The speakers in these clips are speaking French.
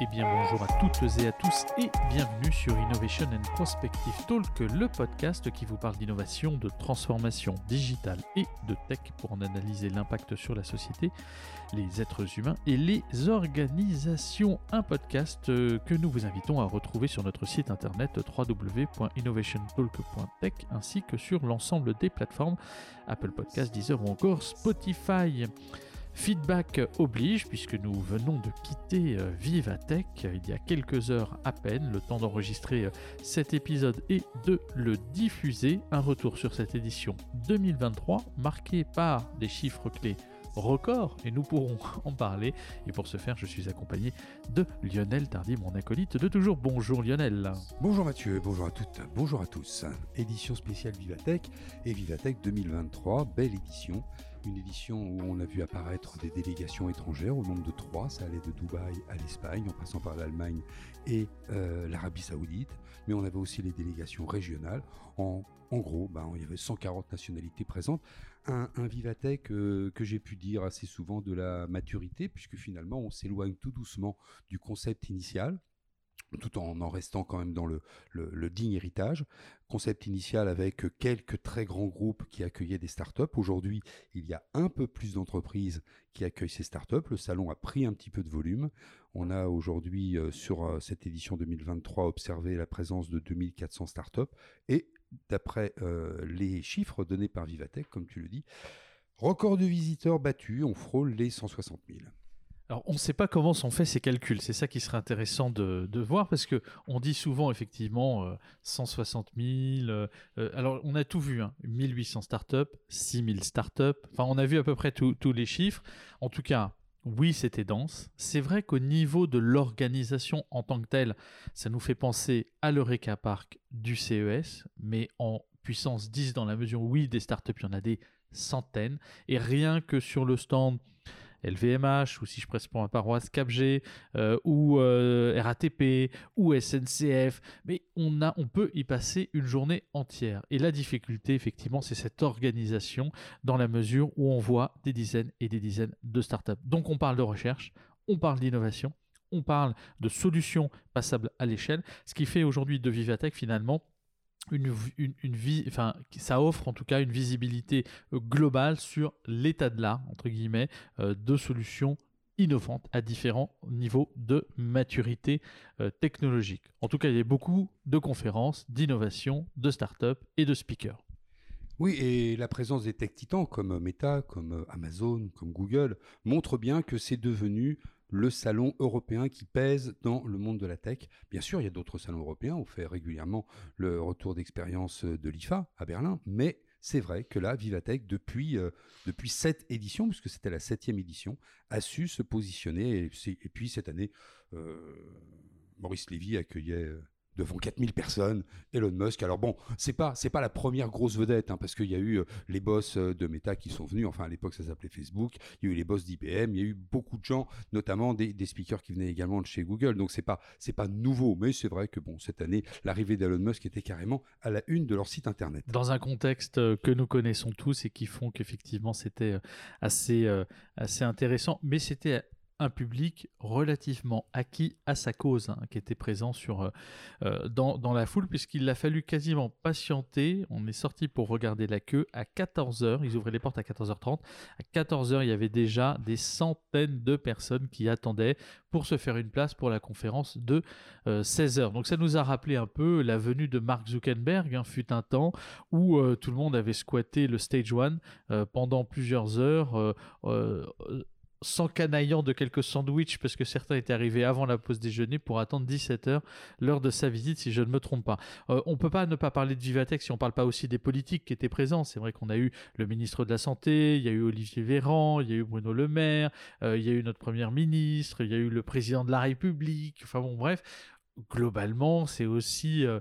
Eh bien bonjour à toutes et à tous et bienvenue sur Innovation and Prospective Talk, le podcast qui vous parle d'innovation, de transformation digitale et de tech pour en analyser l'impact sur la société, les êtres humains et les organisations. Un podcast euh, que nous vous invitons à retrouver sur notre site internet www.innovationtalk.tech ainsi que sur l'ensemble des plateformes Apple Podcasts, Deezer ou encore Spotify. Feedback oblige puisque nous venons de quitter euh, Vivatech il y a quelques heures à peine, le temps d'enregistrer euh, cet épisode et de le diffuser. Un retour sur cette édition 2023 marqué par des chiffres clés records et nous pourrons en parler. Et pour ce faire, je suis accompagné de Lionel Tardy, mon acolyte de toujours. Bonjour Lionel. Bonjour Mathieu, bonjour à toutes, bonjour à tous. Édition spéciale Vivatech et Vivatech 2023, belle édition une édition où on a vu apparaître des délégations étrangères au nombre de trois. Ça allait de Dubaï à l'Espagne, en passant par l'Allemagne et euh, l'Arabie Saoudite. Mais on avait aussi les délégations régionales. En, gros, ben, il y avait 140 nationalités présentes. Un, un euh, que j'ai pu dire assez souvent de la maturité, puisque finalement on s'éloigne tout doucement du concept initial tout en restant quand même dans le, le, digne héritage. Concept initial avec quelques très grands groupes qui accueillaient des startups. Aujourd'hui, il y a un peu plus d'entreprises qui accueillent ces startups. Le salon a pris un petit peu de volume. On a aujourd'hui, euh, sur euh, cette édition 2023, observé la présence de 2400 startups. Et d'après euh, les chiffres donnés par Vivatech, comme tu le dis, record de visiteurs battus, on frôle les 160 000. Alors, on ne sait pas comment sont faits ces calculs. C'est ça qui serait intéressant de, voir parce que on dit souvent effectivement 160 000. Euh, euh, alors, on a tout vu. Hein, 1800 startups, 6000 startups. Enfin, on a vu à peu près tous les chiffres. En tout cas, oui, c'était dense. C'est vrai qu'au niveau de l'organisation en tant que telle, ça nous fait penser à l'Eureka Park du CES, mais en puissance 10 dans la mesure où oui, des startups, il y en a des centaines. Et rien que sur le stand LVMH, ou si je presse pour ma paroisse CapG, euh, ou euh, RATP, ou SNCF, mais on, peut y passer une journée entière. Et la difficulté, effectivement, c'est cette organisation dans la mesure où on voit des dizaines et des dizaines de startups. Donc on parle de recherche, on parle d'innovation, on parle de solutions passables à l'échelle, ce qui fait aujourd'hui de Vivatech finalement une, une, vie, enfin, ça offre en tout cas une visibilité euh, globale sur l'état de l'art, entre guillemets, euh, de solutions innovantes à différents niveaux de maturité euh, technologique. En tout cas, il y a beaucoup de conférences, d'innovation, de start-up et de speakers. Oui, et la présence des tech titans comme Meta, comme Amazon, comme Google montre bien que c'est devenu le salon européen qui pèse dans le monde de la tech. Bien sûr, il y a d'autres salons européens, on fait régulièrement le retour d'expérience de l'IFA à Berlin, mais c'est vrai que là, Vivatech, depuis, euh, depuis cette édition, puisque c'était la septième édition, a su se positionner. Et, puis cette année, euh, Maurice Lévy accueillait euh, devant 4000 personnes, Elon Musk. Alors bon, c'est pas c'est pas la première grosse vedette hein, parce qu'il y a eu euh, les boss euh, de Meta qui sont venus. Enfin à l'époque ça s'appelait Facebook. Il y a eu les boss d'IBM. Il y a eu beaucoup de gens, notamment des, des speakers qui venaient également de chez Google. Donc c'est pas c'est pas nouveau, mais c'est vrai que bon cette année l'arrivée d'Elon Musk était carrément à la une de leur site internet. Dans un contexte euh, que nous connaissons tous et qui font qu'effectivement c'était assez assez intéressant, mais c'était un public relativement acquis à sa cause, hein, qui était présent sur, euh, euh, dans, dans, la foule, puisqu'il a fallu quasiment patienter. On est sorti pour regarder la queue à 14h. Ils ouvraient les portes à 14h30. À 14h, il y avait déjà des centaines de personnes qui attendaient pour se faire une place pour la conférence de 16h. Euh, Donc ça nous a rappelé un peu la venue de Mark Zuckerberg, hein, fut un temps où tout le monde avait squatté le stage one pendant plusieurs heures s'encanaillant de quelques sandwichs parce que certains étaient arrivés avant la pause déjeuner pour attendre 17h l'heure de sa visite si je ne me trompe pas. Euh, on peut pas ne pas parler de Vivatech si on parle pas aussi des politiques qui étaient présents. C'est vrai qu'on a eu le ministre de la Santé, il y a eu Olivier Véran, il y a eu Bruno Le Maire, euh, il y a eu notre première ministre, il y a eu le président de la République. Enfin bon bref, globalement c'est aussi euh,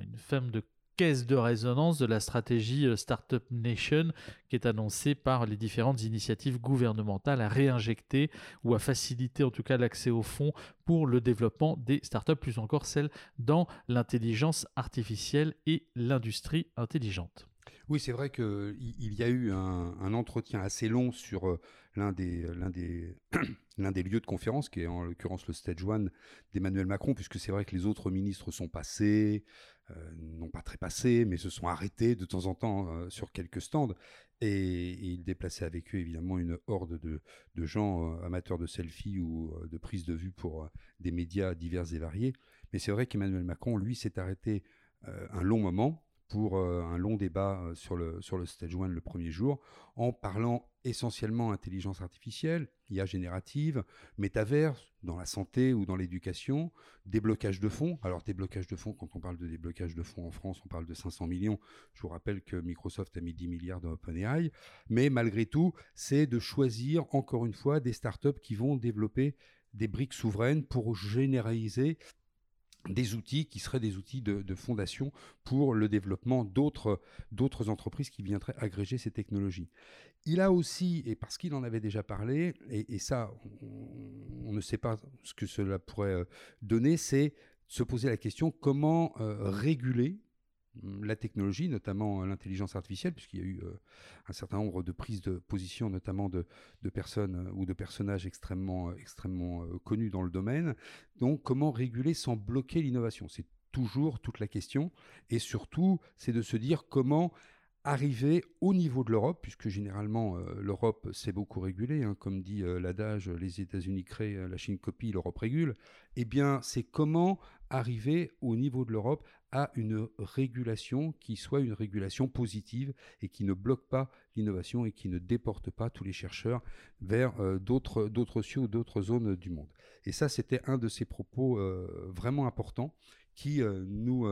une femme de caisse de résonance de la stratégie euh, Startup Nation qui est annoncée par les différentes initiatives gouvernementales à réinjecter ou à faciliter en tout cas l'accès aux fonds pour le développement des startups, plus encore celles dans l'intelligence artificielle et l'industrie intelligente. Oui, c'est vrai qu'il y a eu un, entretien assez long sur euh, l'un des, des, des lieux de conférence, qui est en l'occurrence le Stage One d'Emmanuel Macron, puisque c'est vrai que les autres ministres sont passés, non pas très passés, mais se sont arrêtés de temps en temps euh, sur quelques stands. Et, il déplaçait avec eux évidemment une horde de, de gens amateurs de selfies ou de prise de vue pour des médias divers et variés. Mais c'est vrai qu'Emmanuel Macron, lui, s'est arrêté un long moment pour euh, un long débat euh, sur le, sur le Stage 1 le premier jour, en parlant essentiellement intelligence artificielle, IA générative, métaverse, dans la santé ou dans l'éducation, déblocage de fonds. Alors déblocage de fonds, quand on parle de déblocage de fonds en France, on parle de 500 millions. Je vous rappelle que Microsoft a mis 10 milliards dans OpenAI. Mais malgré tout, c'est de choisir encore une fois des startups qui vont développer des briques souveraines pour généraliser des outils qui seraient des outils de, fondation pour le développement d'autres, d'autres entreprises qui viendraient agréger ces technologies. Il a aussi, et parce qu'il en avait déjà parlé, et, ça, on, ne sait pas ce que cela pourrait euh, donner, c'est se poser la question comment euh, réguler la technologie, notamment l'intelligence artificielle, puisqu'il y a eu euh, un certain nombre de prises de position, notamment de, personnes euh, ou de personnages extrêmement, extrêmement euh, connus dans le domaine. Donc, comment réguler sans bloquer l'innovation? C'est toujours toute la question. Et surtout, c'est de se dire comment arriver au niveau de l'Europe, puisque généralement l'Europe s'est beaucoup régulée, hein, comme dit l'adage, les États-Unis créent, la Chine copie, l'Europe régule. Eh bien, c'est comment arriver au niveau de l'Europe à une régulation qui soit une régulation positive et qui ne bloque pas l'innovation et qui ne déporte pas tous les chercheurs vers euh, d'autres, d'autres cieux ou d'autres zones du monde. Et ça, c'était un de ces propos euh, vraiment importants qui euh, nous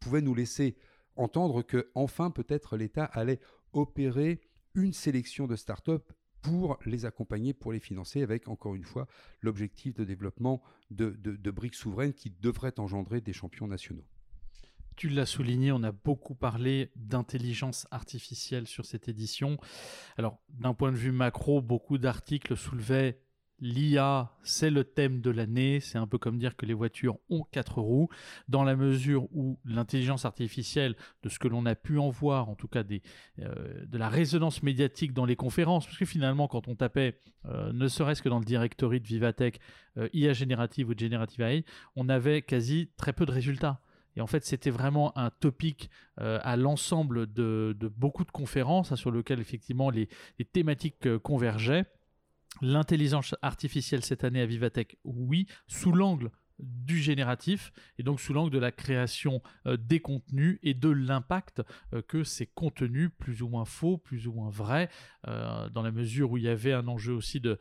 pouvait nous laisser entendre que enfin peut-être l'État allait opérer une sélection de start-up pour les accompagner, pour les financer, avec encore une fois l'objectif de développement de, de briques souveraines qui devraient engendrer des champions nationaux. Tu l'as souligné, on a beaucoup parlé d'intelligence artificielle sur cette édition. Alors, d'un point de vue macro, beaucoup d'articles soulevaient l'IA, c'est le thème de l'année. C'est un peu comme dire que les voitures ont quatre roues, dans la mesure où l'intelligence artificielle, de ce que l'on a pu en voir, en tout cas euh, de la résonance médiatique dans les conférences, parce que finalement, quand on tapait, euh, ne serait-ce que dans le directory de Vivatech, euh, IA générative ou générative AI, on avait quasi très peu de résultats. Et en fait, c'était vraiment un topic euh, à l'ensemble de, beaucoup de conférences hein, sur lequel effectivement les, thématiques euh, convergeaient. L'intelligence artificielle cette année à Vivatech, oui, sous l'angle du génératif et donc sous l'angle de la création euh, des contenus et de l'impact euh, que ces contenus plus ou moins faux, plus ou moins vrais, euh, dans la mesure où il y avait un enjeu aussi de,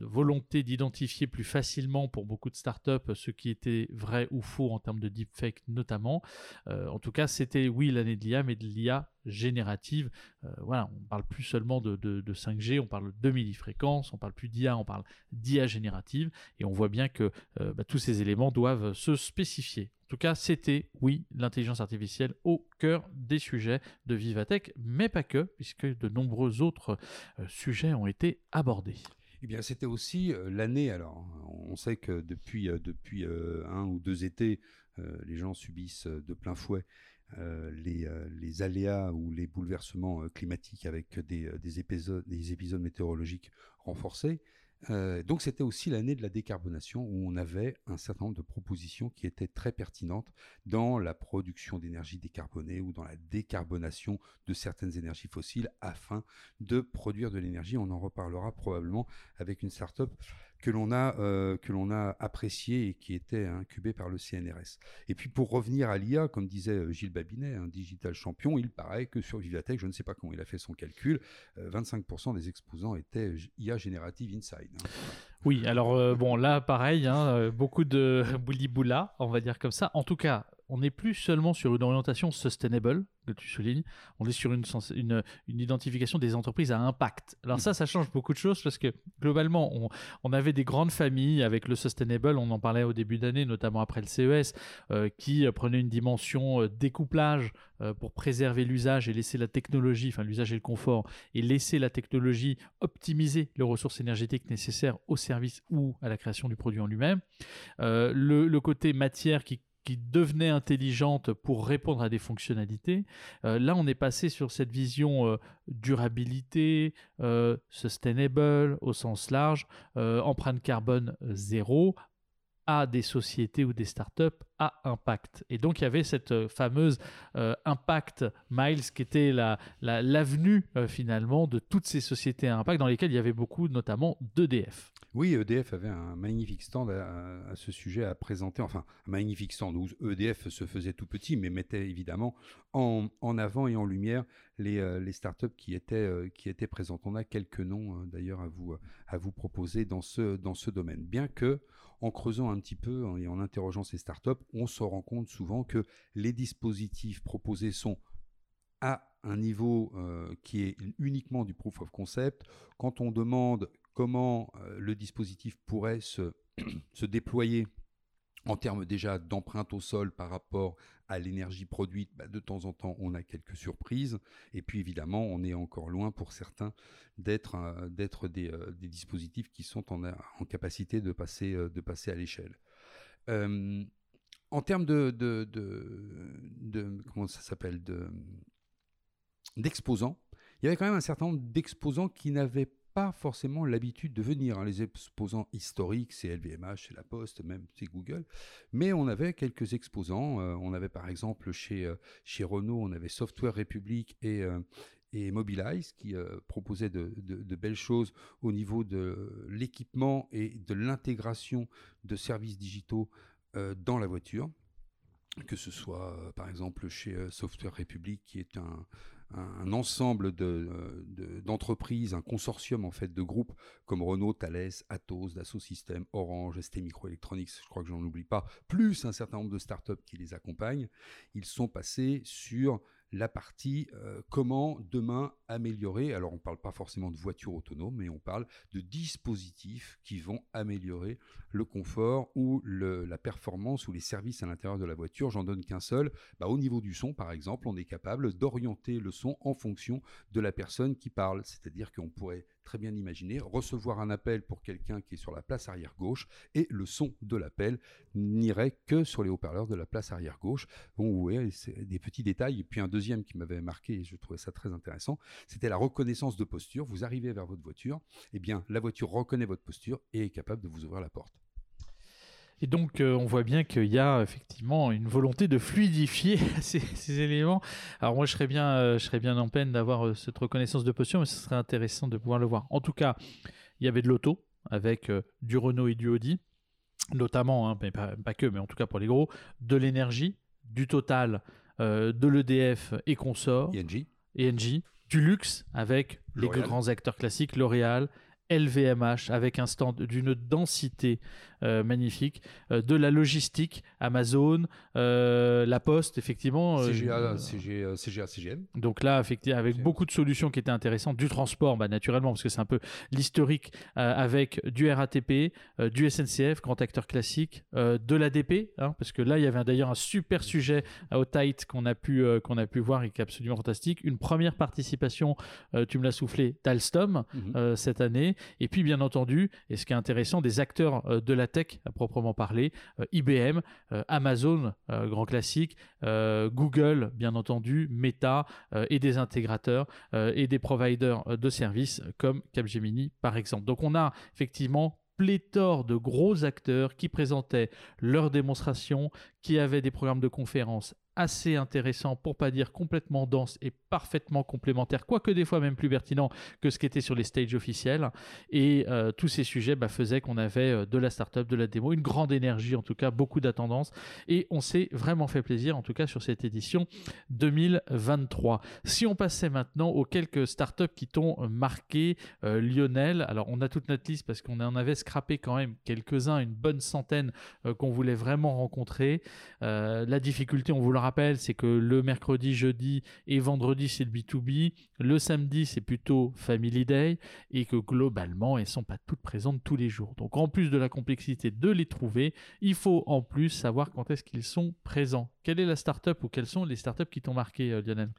volonté d'identifier plus facilement pour beaucoup de startups ce qui était vrai ou faux en termes de deepfake notamment. en tout cas, c'était oui l'année de l'IA, mais de l'IA générative. Euh, voilà, on parle plus seulement de, 5G, on parle de millifréquence, on parle plus d'IA, on parle d'IA générative, et on voit bien que euh, bah, tous ces éléments doivent se spécifier. En tout cas, c'était, oui, l'intelligence artificielle au cœur des sujets de Vivatech, mais pas que, puisque de nombreux autres euh, sujets ont été abordés. Eh bien, c'était aussi l'année. Alors, on sait que depuis, depuis un ou deux étés, les gens subissent de plein fouet euh, euh, les, aléas ou les bouleversements euh, climatiques avec des, épisodes, des épisodes météorologiques renforcés. Donc c'était aussi l'année de la décarbonation où on avait un certain nombre de propositions qui étaient très pertinentes dans la production d'énergie décarbonée ou dans la décarbonation de certaines énergies fossiles afin de produire de l'énergie. On en reparlera probablement avec une start-up que l'on a, euh, a apprécié et qui était incubé par le CNRS. Et puis pour revenir à l'IA, comme disait euh, Gilles Babinet, un digital champion, il paraît que sur Vivatech, je ne sais pas comment il a fait son calcul, 25% euh, des exposants étaient IA Generative Inside. Hein. Oui, alors bon là pareil, hein, beaucoup de bouli-boula, on va dire comme ça. En tout cas, on n'est plus seulement sur une orientation sustainable, que tu soulignes, on est sur une, identification des entreprises à impact. Alors ça, ça change beaucoup de choses parce que globalement, on, avait des grandes familles avec le sustainable, on en parlait au début d'année, notamment après le CES, euh, qui prenaient une dimension euh, découplage euh, pour préserver l'usage et laisser la technologie, enfin l'usage et le confort, et laisser la technologie optimiser les ressources énergétiques nécessaires au service ou à la création du produit en lui-même. le, côté matière qui qui devenait intelligente pour répondre à des fonctionnalités. Euh, là, on est passé sur cette vision euh, durabilité, euh, sustainable au sens large, empreinte carbone zéro, à des sociétés ou des startups à impact. Et donc il y avait cette fameuse impact miles qui était l'avenue la, finalement de toutes ces sociétés à impact dans lesquelles il y avait beaucoup notamment d'EDF. Oui, EDF avait un magnifique stand à, ce sujet à présenter, enfin un magnifique stand où EDF se faisait tout petit, mais mettait évidemment en, avant et en lumière les, euh, les startups qui étaient, euh, qui étaient présentes. On a quelques noms euh, d'ailleurs à vous, à vous proposer dans ce, dans ce domaine. Bien que, en creusant un petit peu et en interrogeant ces startups, on se rend compte souvent que les dispositifs proposés sont à un niveau qui est uniquement du proof of concept. Quand on demande comment euh, le dispositif pourrait se, déployer en termes déjà d'empreinte au sol par rapport à l'énergie produite, bah, de temps en temps, on a quelques surprises. Et puis évidemment, on est encore loin pour certains d'être euh, euh, des, dispositifs qui sont en, capacité de passer, à l'échelle. en termes de, comment ça s'appelle d'exposants, il y avait quand même un certain nombre d'exposants qui n'avaient pas forcément l'habitude de venir. Hein. Les exposants historiques, c'est LVMH, c'est La Poste, même c'est Google. Mais on avait quelques exposants. Euh, on avait par exemple chez, euh, chez Renault, on avait Software République et, euh, et Mobilize qui proposaient de, de, belles choses au niveau de l'équipement et de l'intégration de services digitaux dans la voiture que ce soit par exemple chez Software République qui est un, un ensemble d'entreprises, un consortium en fait de groupes comme Renault, Thales, Atos, Dassault Systèmes, Orange, ST Microelectronics, je crois que j'en oublie pas, plus un certain nombre de startups qui les accompagnent, ils sont passés sur la partie euh, comment demain améliorer. Alors on ne parle pas forcément de voitures autonomes, mais on parle de dispositifs qui vont améliorer le confort ou la performance ou les services à l'intérieur de la voiture. J'en donne qu'un seul. Bah, au niveau du son, par exemple, on est capable d'orienter le son en fonction de la personne qui parle. C'est-à-dire qu'on pourrait très bien imaginer recevoir un appel pour quelqu'un qui est sur la place arrière gauche et le son de l'appel n'irait que sur les haut-parleurs de la place arrière gauche. Bon, voyez, c'est des petits détails. Et puis un deuxième qui m'avait marqué et je trouvais ça très intéressant, c'était la reconnaissance de posture. Vous arrivez vers votre voiture, et eh bien la voiture reconnaît votre posture et est capable de vous ouvrir la porte. Et donc, euh, on voit bien qu'il y a effectivement une volonté de fluidifier ces, éléments. Alors, moi, je serais bien, euh, je serais bien en peine d'avoir euh, cette reconnaissance de posture, mais ce serait intéressant de pouvoir le voir. En tout cas, il y avait de l'auto avec du Renault et du Audi, notamment, hein, mais pas, pas, que, mais en tout cas pour les gros, de l'énergie, du Total, de l'EDF et consorts. Du luxe avec les grands acteurs classiques, L'Oréal, LVMH avec un stand d'une densité magnifique, euh, de la logistique, Amazon, euh, La Poste, effectivement. CGA, CGA, CGM. Donc là, effectivement, avec beaucoup de solutions qui étaient intéressantes, du transport, bah, naturellement, parce que c'est un peu l'historique avec du RATP, du SNCF, grand acteur classique, de l'ADP, hein, parce que là, il y avait d'ailleurs un super sujet au Tight qu'on a, pu, qu'on a pu voir et qui est absolument fantastique. Une première participation, tu me l'as soufflé, d'Alstom mhm. cette année. Et puis, bien entendu, et ce qui est intéressant, des acteurs de la tech à proprement parler, euh, IBM, euh, Amazon, euh, grand classique, Google, bien entendu, Meta et des intégrateurs et des providers de services comme Capgemini, par exemple. Donc on a effectivement pléthore de gros acteurs qui présentaient leurs démonstrations, qui avaient des programmes de conférences assez intéressant, pour pas dire complètement dense et parfaitement complémentaire, quoique des fois même plus pertinent que ce qui était sur les stages officiels. Et euh, tous ces sujets bah, faisaient qu'on avait euh, de la startup, de la démo, une grande énergie en tout cas, beaucoup d'attendance. Et on s'est vraiment fait plaisir en tout cas sur cette édition 2023. Si on passait maintenant aux quelques startups qui t'ont marqué, euh, Lionel, alors on a toute notre liste parce qu'on en avait scrappé quand même quelques-uns, une bonne centaine qu'on voulait vraiment rencontrer. la difficulté, on vous l'a rappelle, c'est que le mercredi, jeudi et vendredi, c'est le B2B. Le samedi, c'est plutôt Family Day. Et que globalement, elles ne sont pas toutes présentes tous les jours. Donc, en plus de la complexité de les trouver, il faut en plus savoir quand est-ce qu'ils sont présents. Quelle est la startup ou quelles sont les startups qui t'ont marqué, euh, Lionel?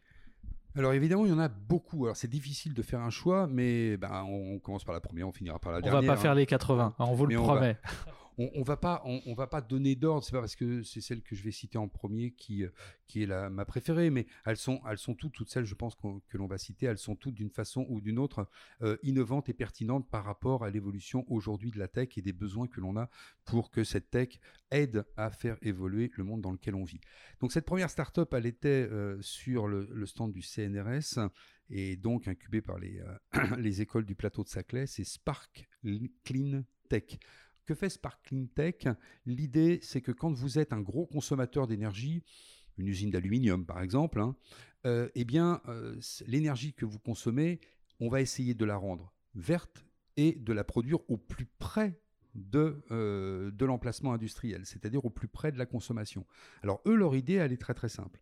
Alors évidemment, il y en a beaucoup. Alors c'est difficile de faire un choix, mais ben, on commence par la première, on finira par la dernière. On va pas faire hein. les 80, hein, on vous le promet. on, on va pas, on, va pas donner d'ordre. C'est pas parce que c'est celle que je vais citer en premier qui, euh, qui est la, ma préférée, mais elles sont, elles sont toutes, toutes celles, je pense que l'on va citer, elles sont toutes d'une façon ou d'une autre euh, innovantes et pertinentes par rapport à l'évolution aujourd'hui de la tech et des besoins que l'on a pour que cette tech aide à faire évoluer le monde dans lequel on vit. Donc cette première startup, elle était euh, sur le, stand du CNRS et donc incubée par les, les écoles du plateau de Saclay, c'est Spark Clean Tech. Que fait Spark Clean Tech? L'idée, c'est que quand vous êtes un gros consommateur d'énergie, une usine d'aluminium par exemple, hein, euh, eh bien, euh, l'énergie que vous consommez, on va essayer de la rendre verte et de la produire au plus près de, euh, de l'emplacement industriel, c'est-à-dire au plus près de la consommation. Alors eux, leur idée, elle est très très simple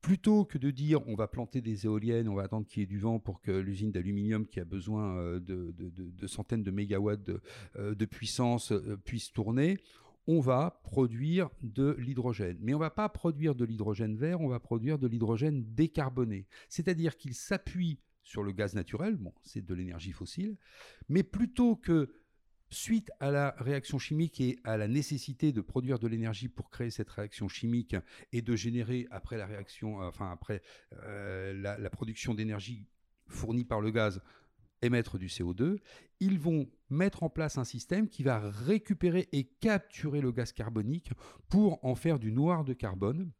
plutôt que de dire on va planter des éoliennes, on va attendre qu'il y ait du vent pour que l'usine d'aluminium qui a besoin euh, de, centaines de mégawatts de, euh, puissance euh, puisse tourner, on va produire de l'hydrogène. Mais on ne va pas produire de l'hydrogène vert, on va produire de l'hydrogène décarboné. C'est-à-dire qu'il s'appuie sur le gaz naturel, bon, c'est de l'énergie fossile, mais plutôt que Suite à la réaction chimique et à la nécessité de produire de l'énergie pour créer cette réaction chimique et de générer après la réaction, euh, enfin après euh, la, production d'énergie fournie par le gaz, émettre du CO2, ils vont mettre en place un système qui va récupérer et capturer le gaz carbonique pour en faire du noir de carbone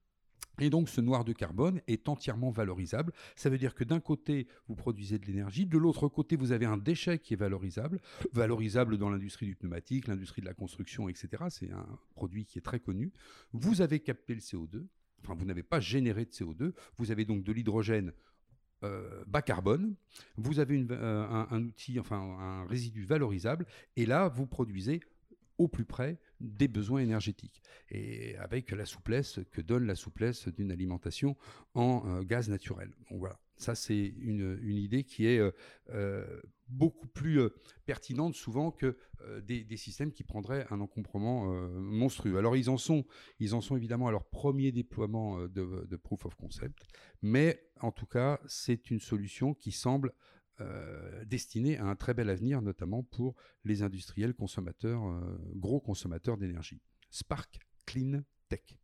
et donc ce noir de carbone est entièrement valorisable. Ça veut dire que d'un côté, vous produisez de l'énergie, de l'autre côté, vous avez un déchet qui est valorisable, valorisable dans l'industrie du pneumatique, l'industrie de la construction, etc. C'est un produit qui est très connu. Vous avez capté le CO2, enfin vous n'avez pas généré de CO2, vous avez donc de l'hydrogène euh, bas carbone, vous avez euh, un, un, outil, enfin un résidu valorisable, et là, vous produisez au plus près des besoins énergétiques et avec la souplesse que donne la souplesse d'une alimentation en euh, gaz naturel. Voilà, ça c'est une, une, idée qui est euh, euh, beaucoup plus pertinente souvent que des, systèmes qui prendraient un encombrement monstrueux. Alors ils en sont, ils en sont évidemment à leur premier déploiement de proof of concept, mais en tout cas c'est une solution qui semble euh, destiné à un très bel avenir, notamment pour les industriels consommateurs, euh, gros consommateurs d'énergie. Spark Clean Tech.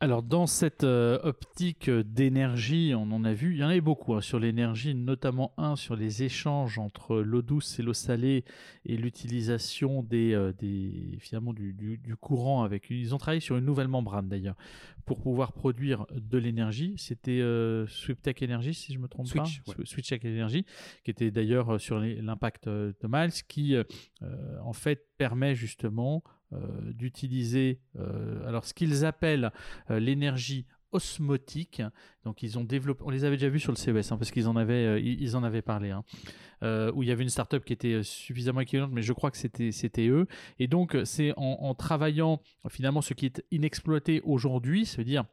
Alors dans cette euh, optique d'énergie, on en a vu, il y en avait beaucoup hein, sur l'énergie, notamment un sur les échanges entre l'eau douce et l'eau salée et l'utilisation des, euh, des, finalement du, du, courant avec. Ils ont travaillé sur une nouvelle membrane d'ailleurs pour pouvoir produire de l'énergie. C'était euh, Swiptech Energy si je me trompe pas, Switch Tech Energy, qui était d'ailleurs sur l'impact de Miles, qui en fait permet justement euh, d'utiliser euh, alors ce qu'ils appellent euh, l'énergie osmotique. Donc ils ont développé, on les avait déjà vus sur le CES hein, parce qu'ils en avaient, ils, en avaient parlé. Hein, où il y avait une startup qui était suffisamment équivalente, mais je crois que c'était c'était eux. Et donc c'est en, en, travaillant finalement ce qui est inexploité aujourd'hui, à dire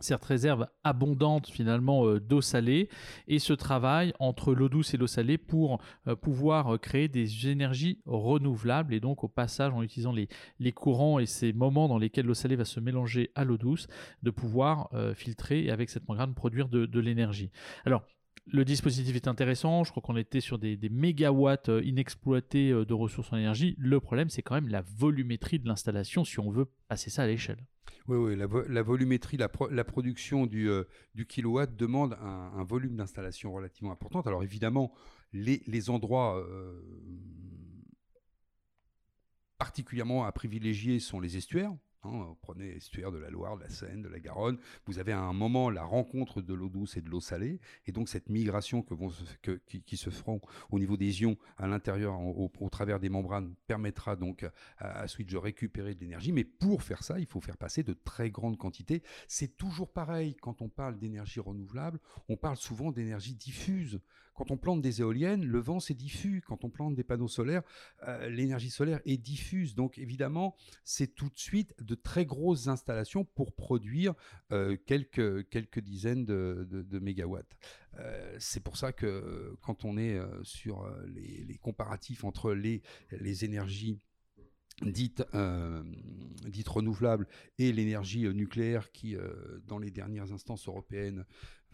cette réserve abondante finalement euh, d'eau salée et ce travail entre l'eau douce et l'eau salée pour euh, pouvoir euh, créer des énergies renouvelables et donc au passage en utilisant les, courants et ces moments dans lesquels l'eau salée va se mélanger à l'eau douce de pouvoir filtrer et avec cette membrane produire de, de l'énergie. Alors le dispositif est intéressant, je crois qu'on était sur des, mégawatts inexploités de ressources en énergie. Le problème, c'est quand même la volumétrie de l'installation si on veut passer ça à l'échelle. Oui, oui la, volumétrie, la, production du, euh, kilowatt demande un, volume d'installation relativement important. Alors évidemment, les, endroits euh, particulièrement à privilégier sont les estuaires. Hein, prenez l'estuaire de la Loire, de la Seine, de la Garonne. Vous avez à un moment la rencontre de l'eau douce et de l'eau salée. Et donc cette migration que vont, qui, se feront au niveau des ions à l'intérieur, au, travers des membranes, permettra donc à, à Switch de récupérer de l'énergie. Mais pour faire ça, il faut faire passer de très grandes quantités. C'est toujours pareil quand on parle d'énergie renouvelable. On parle souvent d'énergie diffuse. Quand on plante des éoliennes, le vent c'est diffus. Quand on plante des panneaux solaires, euh, l'énergie solaire est diffuse. Donc évidemment, c'est tout de suite de très grosses installations pour produire euh, quelques, quelques dizaines de, mégawatts. Euh, c'est pour ça que quand on est sur les, comparatifs entre les, les énergies dites, dites renouvelables et l'énergie nucléaire qui, dans les dernières instances européennes,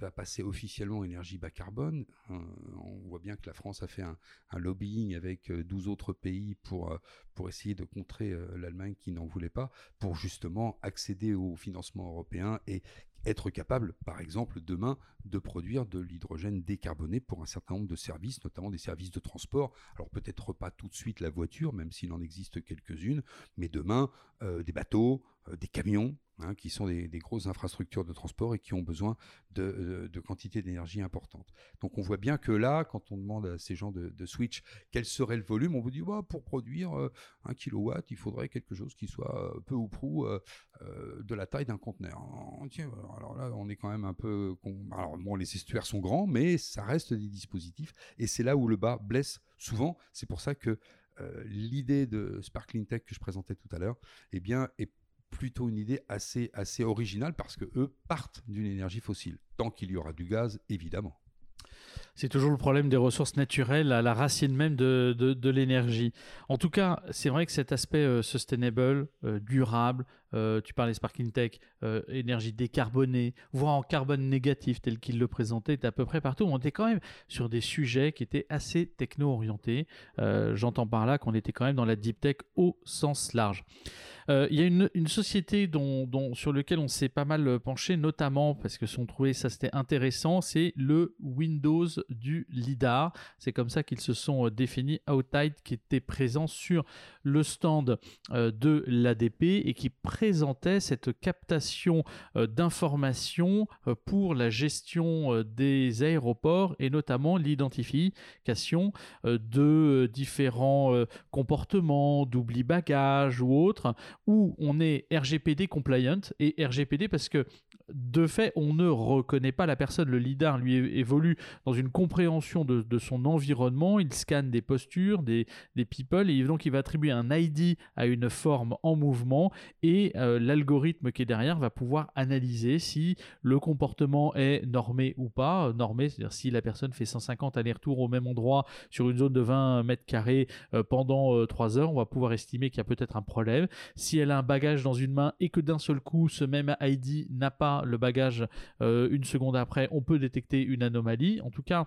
va passer officiellement énergie bas carbone. on voit bien que la France a fait un, lobbying avec 12 autres pays pour, pour essayer de contrer l'Allemagne qui n'en voulait pas, pour justement accéder au financement européen et être capable, par exemple, demain, de produire de l'hydrogène décarboné pour un certain nombre de services, notamment des services de transport. Alors peut-être pas tout de suite la voiture, même s'il en existe quelques-unes, mais demain, euh, des bateaux, euh, des camions, Hein, qui sont des, grosses infrastructures de transport et qui ont besoin de, de, quantités d'énergie importantes. Donc on voit bien que là, quand on demande à ces gens de, switch quel serait le volume, on vous dit bah, pour produire euh, un kilowatt, il faudrait quelque chose qui soit euh, peu ou prou euh, de la taille d'un conteneur. alors là, on est quand même un peu. Alors bon, les estuaires sont grands, mais ça reste des dispositifs et c'est là où le bas blesse souvent. C'est pour ça que l'idée de Sparkling Tech que je présentais tout à l'heure, eh est plutôt une idée assez, originale parce que eux partent d'une énergie fossile, tant qu'il y aura du gaz, évidemment. C'est toujours le problème des ressources naturelles à la racine même de, de, l'énergie. En tout cas, c'est vrai que cet aspect euh, sustainable, euh, durable, euh, tu parlais Sparking Tech, énergie décarbonée, voire en carbone négatif tel qu'il le présentait, est à peu près partout. On était quand même sur des sujets qui étaient assez techno-orientés. J'entends par là qu'on était quand même dans la deep tech au sens large. Il y a une, société sur laquelle on s'est pas mal penché, notamment parce que son trouvé ça c'était intéressant, c'est le Windows du LIDAR. C'est comme ça qu'ils se sont euh, définis. Outtide qui était présent sur le stand euh, de l'ADP et qui présentait cette captation d'informations pour la gestion des aéroports et notamment l'identification de différents comportements, d'oubli bagages ou autres, où on est RGPD compliant et RGPD parce que de fait, on ne reconnaît pas la personne. Le leader, lui, évolue dans une compréhension de, son environnement. Il scanne des postures, des, people, et donc il va attribuer un ID à une forme en mouvement, et euh, l'algorithme qui est derrière va pouvoir analyser si le comportement est normé ou pas. Normé, c'est-à-dire si la personne fait 150 allers-retours au même endroit sur une zone de 20 mètres carrés euh, pendant 3 euh, heures, on va pouvoir estimer qu'il y a peut-être un problème. Si elle a un bagage dans une main et que d'un seul coup, ce même ID n'a pas le bagage euh, une seconde après, on peut détecter une anomalie. En tout cas,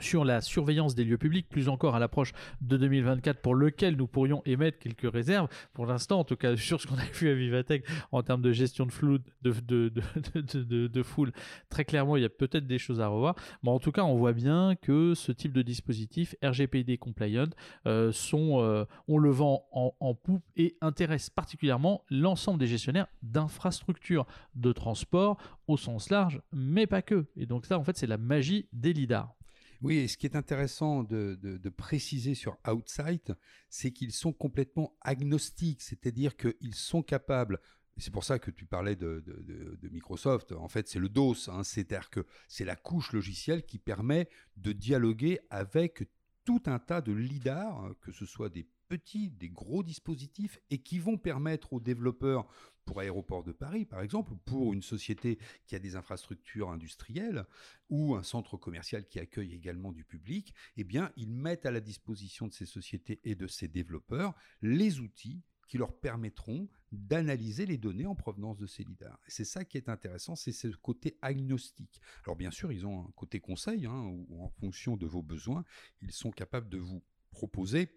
sur la surveillance des lieux publics, plus encore à l'approche de 2024, pour lequel nous pourrions émettre quelques réserves. Pour l'instant, en tout cas, sur ce qu'on a vu à Vivatech en termes de gestion de flou, de, foule, très clairement, il y a peut-être des choses à revoir. Mais en tout cas, on voit bien que ce type de dispositif RGPD compliant euh, sont, euh, on le vend en, en poupe et intéresse particulièrement l'ensemble des gestionnaires d'infrastructures de transport au sens large, mais pas que. Et donc ça, en fait, c'est la magie des lidars. Oui, et ce qui est intéressant de, préciser sur Outside, c'est qu'ils sont complètement agnostiques, c'est-à-dire qu'ils sont capables c'est pour ça que tu parlais de, Microsoft. En fait, c'est le DOS, hein, c'est-à-dire que c'est la couche logicielle qui permet de dialoguer avec tout un tas de lidars, que ce soit des petits, des gros dispositifs, et qui vont permettre aux développeurs pour Aéroport de Paris, par exemple, pour une société qui a des infrastructures industrielles ou un centre commercial qui accueille également du public, eh bien, ils mettent à la disposition de ces sociétés et de ces développeurs les outils qui leur permettront d'analyser les données en provenance de ces lidars. c'est ça qui est intéressant, c'est ce côté agnostique. Alors bien sûr, ils ont un côté conseil, hein, où en fonction de vos besoins, ils sont capables de vous proposer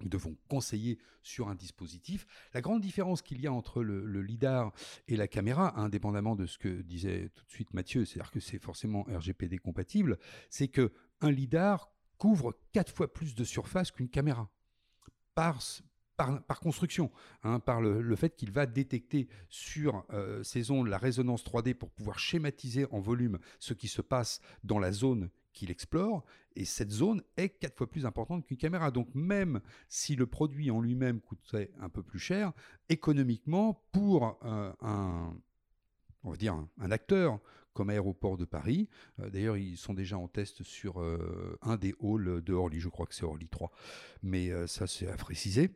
nous devons conseiller sur un dispositif. La grande différence qu'il y a entre le, LIDAR et la caméra, indépendamment de ce que disait tout de suite Mathieu, c'est-à-dire que c'est forcément RGPD compatible, c'est que un LIDAR couvre quatre fois plus de surface qu'une caméra. Par, par, construction, hein, par le, fait qu'il va détecter sur euh, ces ondes la résonance 3D pour pouvoir schématiser en volume ce qui se passe dans la zone qu'il explore, et cette zone est quatre fois plus importante qu'une caméra. Donc même si le produit en lui-même coûterait un peu plus cher, économiquement, pour euh, un, on va dire un, acteur comme Aéroport de Paris, euh, d'ailleurs ils sont déjà en test sur un des halls de Orly, je crois que c'est Orly 3, mais ça c'est à préciser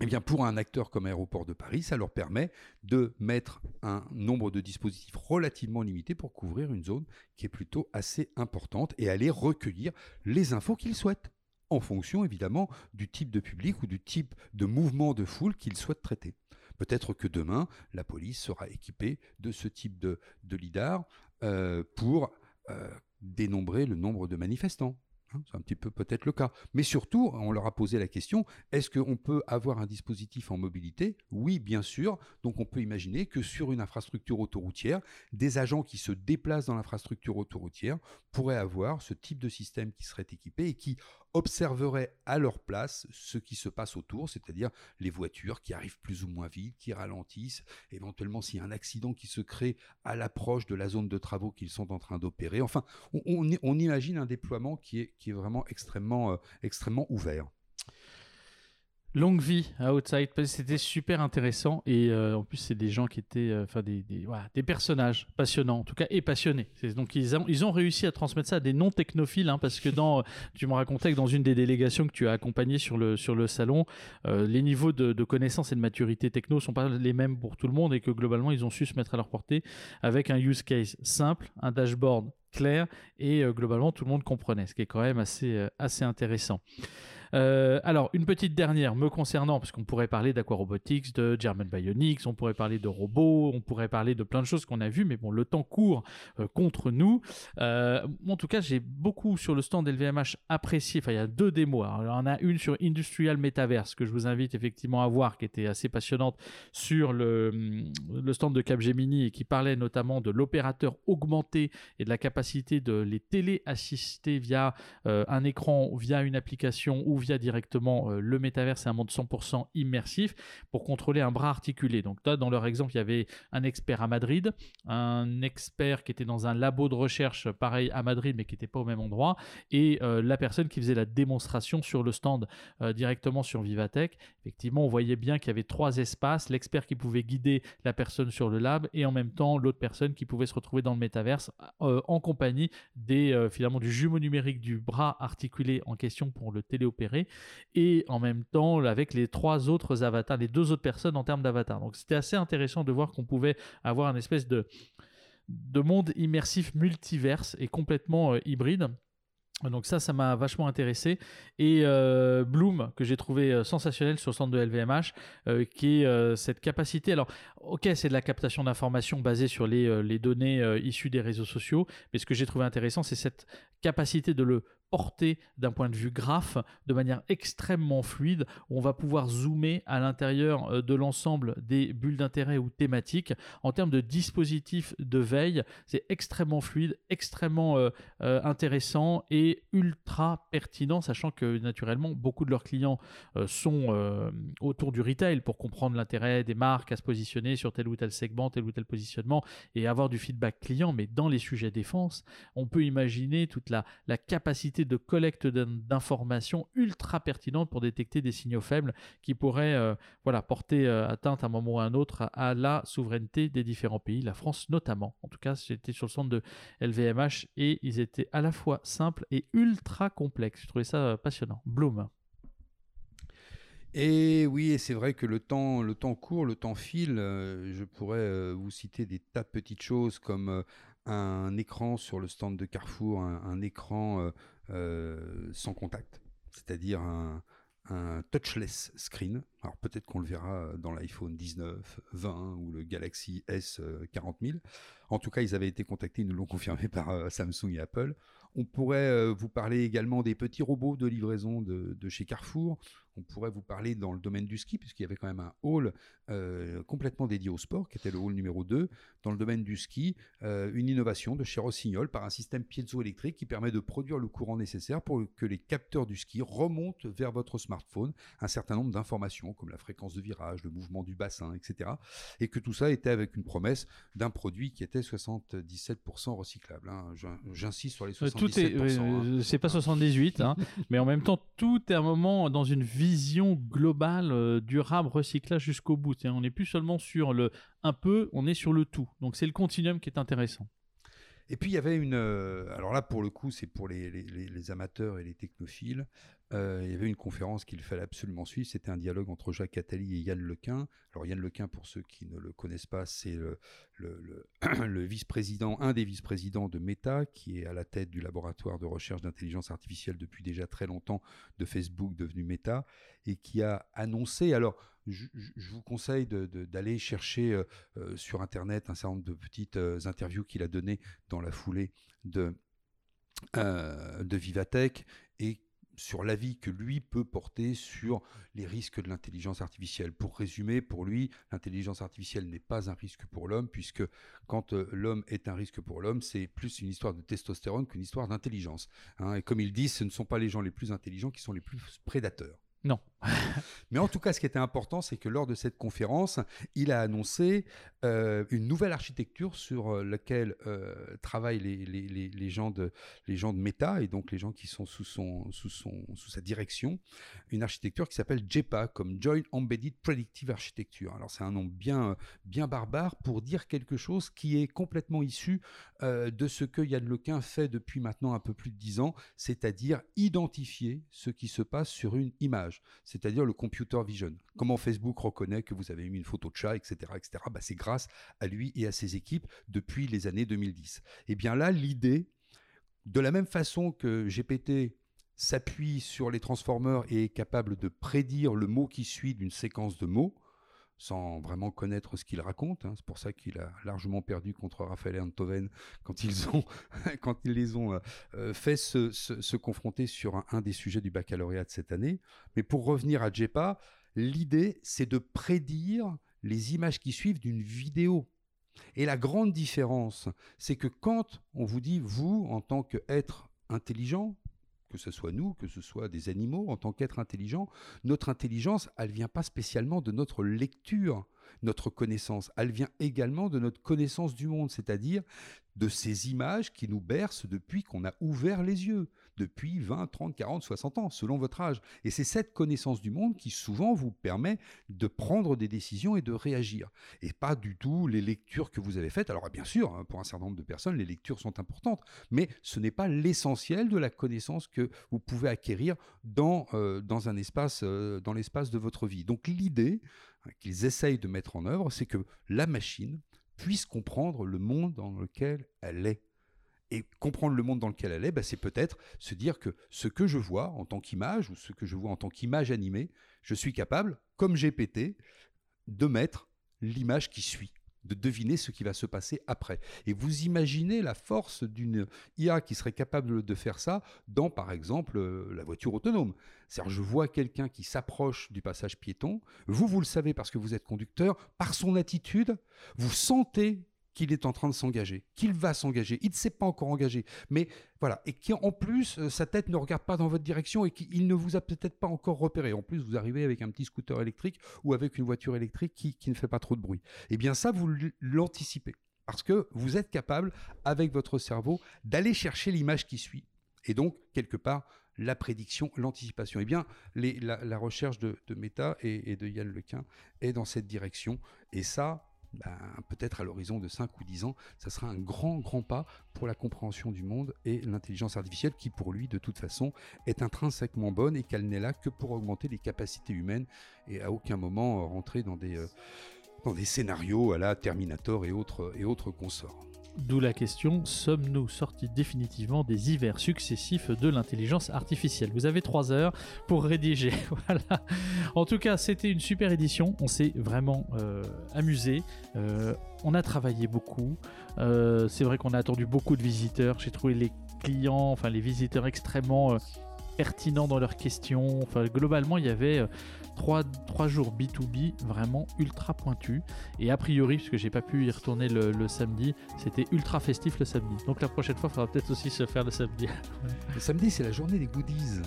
eh bien, pour un acteur comme Aéroport de Paris, ça leur permet de mettre un nombre de dispositifs relativement limité pour couvrir une zone qui est plutôt assez importante et aller recueillir les infos qu'ils souhaitent, en fonction évidemment du type de public ou du type de mouvement de foule qu'ils souhaitent traiter. Peut-être que demain, la police sera équipée de ce type de, lidar pour dénombrer le nombre de manifestants. Hein, c'est un petit peu peut-être le cas. Mais surtout, on leur a posé la question, est-ce qu'on peut avoir un dispositif en mobilité? Oui, bien sûr. Donc on peut imaginer que sur une infrastructure autoroutière, des agents qui se déplacent dans l'infrastructure autoroutière pourraient avoir ce type de système qui serait équipé et qui observeraient à leur place ce qui se passe autour, c'est-à-dire les voitures qui arrivent plus ou moins vite, qui ralentissent, éventuellement s'il y a un accident qui se crée à l'approche de la zone de travaux qu'ils sont en train d'opérer. Enfin, on, imagine un déploiement qui est, vraiment extrêmement, euh, extrêmement ouvert. Longue vie à Outside, c'était super intéressant et euh, en plus c'est des gens qui étaient, euh, enfin des, des, personnages passionnants en tout cas et passionnés. Donc ils ont, réussi à transmettre ça à des non technophiles hein, parce que dans, tu me racontais que dans une des délégations que tu as accompagnées sur le sur le salon, euh, les niveaux de, de connaissance et de maturité techno sont pas les mêmes pour tout le monde et que globalement ils ont su se mettre à leur portée avec un use case simple, un dashboard clair et globalement tout le monde comprenait, ce qui est quand même assez assez intéressant. Euh, alors, une petite dernière me concernant, parce qu'on pourrait parler d'Aquarobotics, de German Bionics, on pourrait parler de robots, on pourrait parler de plein de choses qu'on a vues, mais bon, le temps court euh, contre nous. Euh, en tout cas, j'ai beaucoup sur le stand LVMH apprécié. Enfin, il y a deux démos. Alors, en a une sur Industrial Metaverse que je vous invite effectivement à voir, qui était assez passionnante sur le, le stand de Capgemini et qui parlait notamment de l'opérateur augmenté et de la capacité de les téléassister via un écran, via une application ou via directement euh, le métavers, c'est un monde 100% immersif pour contrôler un bras articulé. Donc là, dans leur exemple, il y avait un expert à Madrid, un expert qui était dans un labo de recherche pareil à Madrid, mais qui n'était pas au même endroit, et euh, la personne qui faisait la démonstration sur le stand euh, directement sur Vivatech. Effectivement, on voyait bien qu'il y avait trois espaces, l'expert qui pouvait guider la personne sur le lab, et en même temps l'autre personne qui pouvait se retrouver dans le métaverse en compagnie des finalement du jumeau numérique du bras articulé en question pour le téléopérer et en même temps avec les trois autres avatars, les deux autres personnes en termes d'avatar. Donc c'était assez intéressant de voir qu'on pouvait avoir une espèce de, de monde immersif multiverse et complètement euh, hybride. Donc ça, ça m'a vachement intéressé. Et euh, Bloom, que j'ai trouvé euh, sensationnel sur le centre de LVMH, qui est cette capacité. Alors, ok, c'est de la captation d'informations basée sur les, les données issues des réseaux sociaux, mais ce que j'ai trouvé intéressant, c'est cette capacité de le porté d'un point de vue graphe de manière extrêmement fluide. on va pouvoir zoomer à l'intérieur euh, de l'ensemble des bulles d'intérêt ou thématiques. En termes de dispositifs de veille, c'est extrêmement fluide, extrêmement euh, euh, intéressant et ultra pertinent, sachant que naturellement beaucoup de leurs clients sont autour du retail pour comprendre l'intérêt des marques à se positionner sur tel ou tel segment, tel ou tel positionnement et avoir du feedback client. Mais dans les sujets défense, on peut imaginer toute la, la capacité de collecte d'informations ultra pertinentes pour détecter des signaux faibles qui pourraient euh, voilà, porter euh, atteinte à un moment ou à un autre à, la souveraineté des différents pays, la France notamment. En tout cas, j'étais sur le centre de LVMH et ils étaient à la fois simples et ultra complexes. Je trouvais ça euh, passionnant. Bloom. Et oui, c'est vrai que le temps, le temps court, le temps file. je pourrais vous citer des tas de petites choses comme un écran sur le stand de Carrefour, un, écran euh, sans contact, c'est-à-dire un, touchless screen. Alors peut-être qu'on le verra dans l'iPhone 19, 20 ou le Galaxy S 40000. En tout cas, ils avaient été contactés, ils nous l'ont confirmé par euh, Samsung et Apple. On pourrait euh, vous parler également des petits robots de livraison de, chez Carrefour. On pourrait vous parler dans le domaine du ski, puisqu'il y avait quand même un hall euh, complètement dédié au sport, qui était le hall numéro 2. Dans le domaine du ski, euh, une innovation de chez Rossignol par un système piezoélectrique qui permet de produire le courant nécessaire pour que les capteurs du ski remontent vers votre smartphone un certain nombre d'informations, comme la fréquence de virage, le mouvement du bassin, etc. Et que tout ça était avec une promesse d'un produit qui était 77% recyclable. Hein. J'insiste sur les 77%. Tout est, hein. c'est pas 78, hein, mais en même temps, tout est un moment dans une vision globale, euh, durable, recyclage jusqu'au bout. On n'est plus seulement sur le un peu, on est sur le tout. Donc c'est le continuum qui est intéressant. Et puis il y avait une. Euh, alors là, pour le coup, c'est pour les, les, amateurs et les technophiles. Euh, il y avait une conférence qu'il fallait absolument suivre. C'était un dialogue entre Jacques Attali et Yann Lequin. Alors Yann Lequin, pour ceux qui ne le connaissent pas, c'est le, vice-président, un des vice-présidents de Meta, qui est à la tête du laboratoire de recherche d'intelligence artificielle depuis déjà très longtemps de Facebook devenu Meta, et qui a annoncé. Alors, je, vous conseille d'aller chercher euh, euh, sur Internet un certain nombre de petites interviews qu'il a données dans la foulée de, de Vivatech sur l'avis que lui peut porter sur les risques de l'intelligence artificielle. Pour résumer, pour lui, l'intelligence artificielle n'est pas un risque pour l'homme, puisque quand euh, l'homme est un risque pour l'homme, c'est plus une histoire de testostérone qu'une histoire d'intelligence. Hein. Et comme il dit, ce ne sont pas les gens les plus intelligents qui sont les plus prédateurs. Non. Mais en tout cas, ce qui était important, c'est que lors de cette conférence, il a annoncé euh, une nouvelle architecture sur euh, laquelle euh, travaillent les, gens de, Meta et donc les gens qui sont sous, sa direction. Une architecture qui s'appelle JEPA, comme Joint Embedded Predictive Architecture. Alors, c'est un nom bien barbare pour dire quelque chose qui est complètement issu de ce que Yann Lequin fait depuis maintenant un peu plus de dix ans, c'est-à-dire identifier ce qui se passe sur une image, c'est-à-dire le computer vision. Comment Facebook reconnaît que vous avez mis une photo de chat, etc., etc. Bah, c'est grâce à lui et à ses équipes depuis les années 2010. Et eh bien là, l'idée, de la même façon que GPT s'appuie sur les transformers et est capable de prédire le mot qui suit d'une séquence de mots, sans vraiment connaître ce qu'il raconte. Hein. C'est pour ça qu'il a largement perdu contre Raphaël et quand ils, ont, quand ils les ont euh, euh, fait se, confronter sur un, des sujets du baccalauréat de cette année. Mais pour revenir à JEPA, l'idée, c'est de prédire les images qui suivent d'une vidéo. Et la grande différence, c'est que quand on vous dit, vous, en tant qu'être intelligent, que ce soit nous, que ce soit des animaux, en tant qu'être intelligent, notre intelligence, elle vient pas spécialement de notre lecture, notre connaissance, elle vient également de notre connaissance du monde, c'est-à-dire de ces images qui nous bercent depuis qu'on a ouvert les yeux depuis 20, 30, 40, 60 ans, selon votre âge. Et c'est cette connaissance du monde qui souvent vous permet de prendre des décisions et de réagir. Et pas du tout les lectures que vous avez faites. Alors bien sûr, hein, pour un certain nombre de personnes, les lectures sont importantes, mais ce n'est pas l'essentiel de la connaissance que vous pouvez acquérir dans, euh, dans un espace, euh, dans l'espace de votre vie. Donc l'idée hein, qu'ils essayent de mettre en œuvre, c'est que la machine puisse comprendre le monde dans lequel elle est. Et comprendre le monde dans lequel elle est, bah, c'est peut-être se dire que ce que je vois en tant qu'image ou ce que je vois en tant qu'image animée, je suis capable, comme GPT, de mettre l'image qui suit de deviner ce qui va se passer après. Et vous imaginez la force d'une IA qui serait capable de faire ça dans, par exemple, euh, la voiture autonome. C'est-à-dire, je vois quelqu'un qui s'approche du passage piéton, vous, vous le savez parce que vous êtes conducteur, par son attitude, vous sentez qu'il est en train de s'engager, qu'il va s'engager. Il ne s'est pas encore engagé, mais voilà, et qu'en plus, euh, sa tête ne regarde pas dans votre direction et qu'il ne vous a peut-être pas encore repéré. En plus, vous arrivez avec un petit scooter électrique ou avec une voiture électrique qui, qui ne fait pas trop de bruit. Eh bien, ça, vous l'anticipez. Parce que vous êtes capable, avec votre cerveau, d'aller chercher l'image qui suit. Et donc, quelque part, la prédiction, l'anticipation. Eh bien, la, recherche de, de Meta et, et, de Yann Lequin est dans cette direction. Et ça, ben, peut-être à l'horizon de 5 ou 10 ans, ça sera un grand, grand pas pour la compréhension du monde et l'intelligence artificielle qui, pour lui, de toute façon, est intrinsèquement bonne et qu'elle n'est là que pour augmenter les capacités humaines et à aucun moment rentrer dans des, euh, des scénarios à la Terminator et autres, et autres consorts. D'où la question, sommes-nous sortis définitivement des hivers successifs de l'intelligence artificielle? Vous avez trois heures pour rédiger. voilà. En tout cas, c'était une super édition. On s'est vraiment euh, amusé. Euh, on a travaillé beaucoup. Euh, c'est vrai qu'on a attendu beaucoup de visiteurs. J'ai trouvé les clients, enfin les visiteurs extrêmement pertinents dans leurs questions. Enfin, globalement, il y avait 3, jours B2B vraiment ultra pointus. Et a priori, puisque j'ai pas pu y retourner le, samedi, c'était ultra festif le samedi. Donc la prochaine fois, il faudra peut-être aussi se faire le samedi. le samedi, c'est la journée des goodies.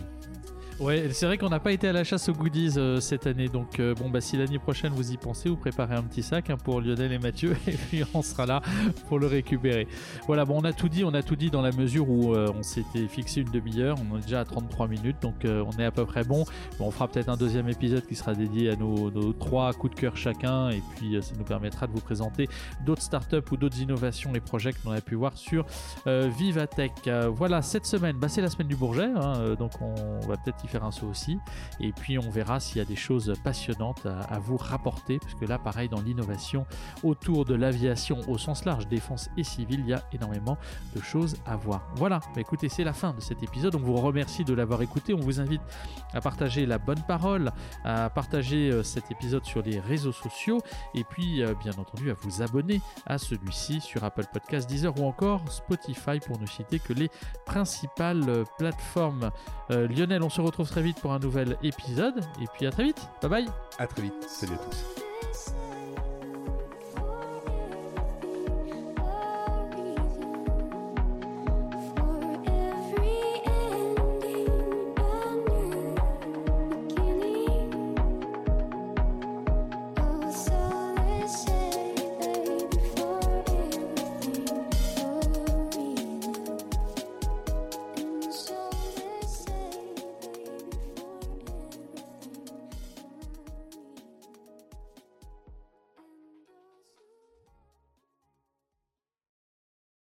Ouais, c'est vrai qu'on n'a pas été à la chasse aux goodies euh, cette année, donc euh, bon bah si l'année prochaine vous y pensez, vous préparez un petit sac hein, pour Lionel et Mathieu, et puis on sera là pour le récupérer. Voilà, bon on a tout dit, on a tout dit dans la mesure où euh, on s'était fixé une demi-heure, on est déjà à 33 minutes, donc on est à peu près bon. bon on fera peut-être un deuxième épisode qui sera dédié à nos, trois coups de cœur chacun, et puis ça nous permettra de vous présenter d'autres startups ou d'autres innovations et projets qu'on a pu voir sur Vivatech. voilà, cette semaine, bah, c'est la semaine du Bourget, hein, donc on va peut-être y faire un saut aussi. Et puis on verra s'il y a des choses passionnantes à, vous rapporter, parce que là, pareil, dans l'innovation autour de l'aviation au sens large, défense et civile, il y a énormément de choses à voir. Voilà, bah, écoutez, c'est la fin de cet épisode. On vous remercie de l'avoir écouté. On vous invite à partager la bonne parole, à partager euh, cet épisode sur les réseaux sociaux, et puis euh, bien entendu à vous abonner à celui-ci sur Apple Podcast, Deezer ou encore Spotify pour ne citer que les principales euh, plateformes. Lionel, on se retrouve très vite pour un nouvel épisode, et puis à très vite. Bye bye. À très vite. Salut à tous.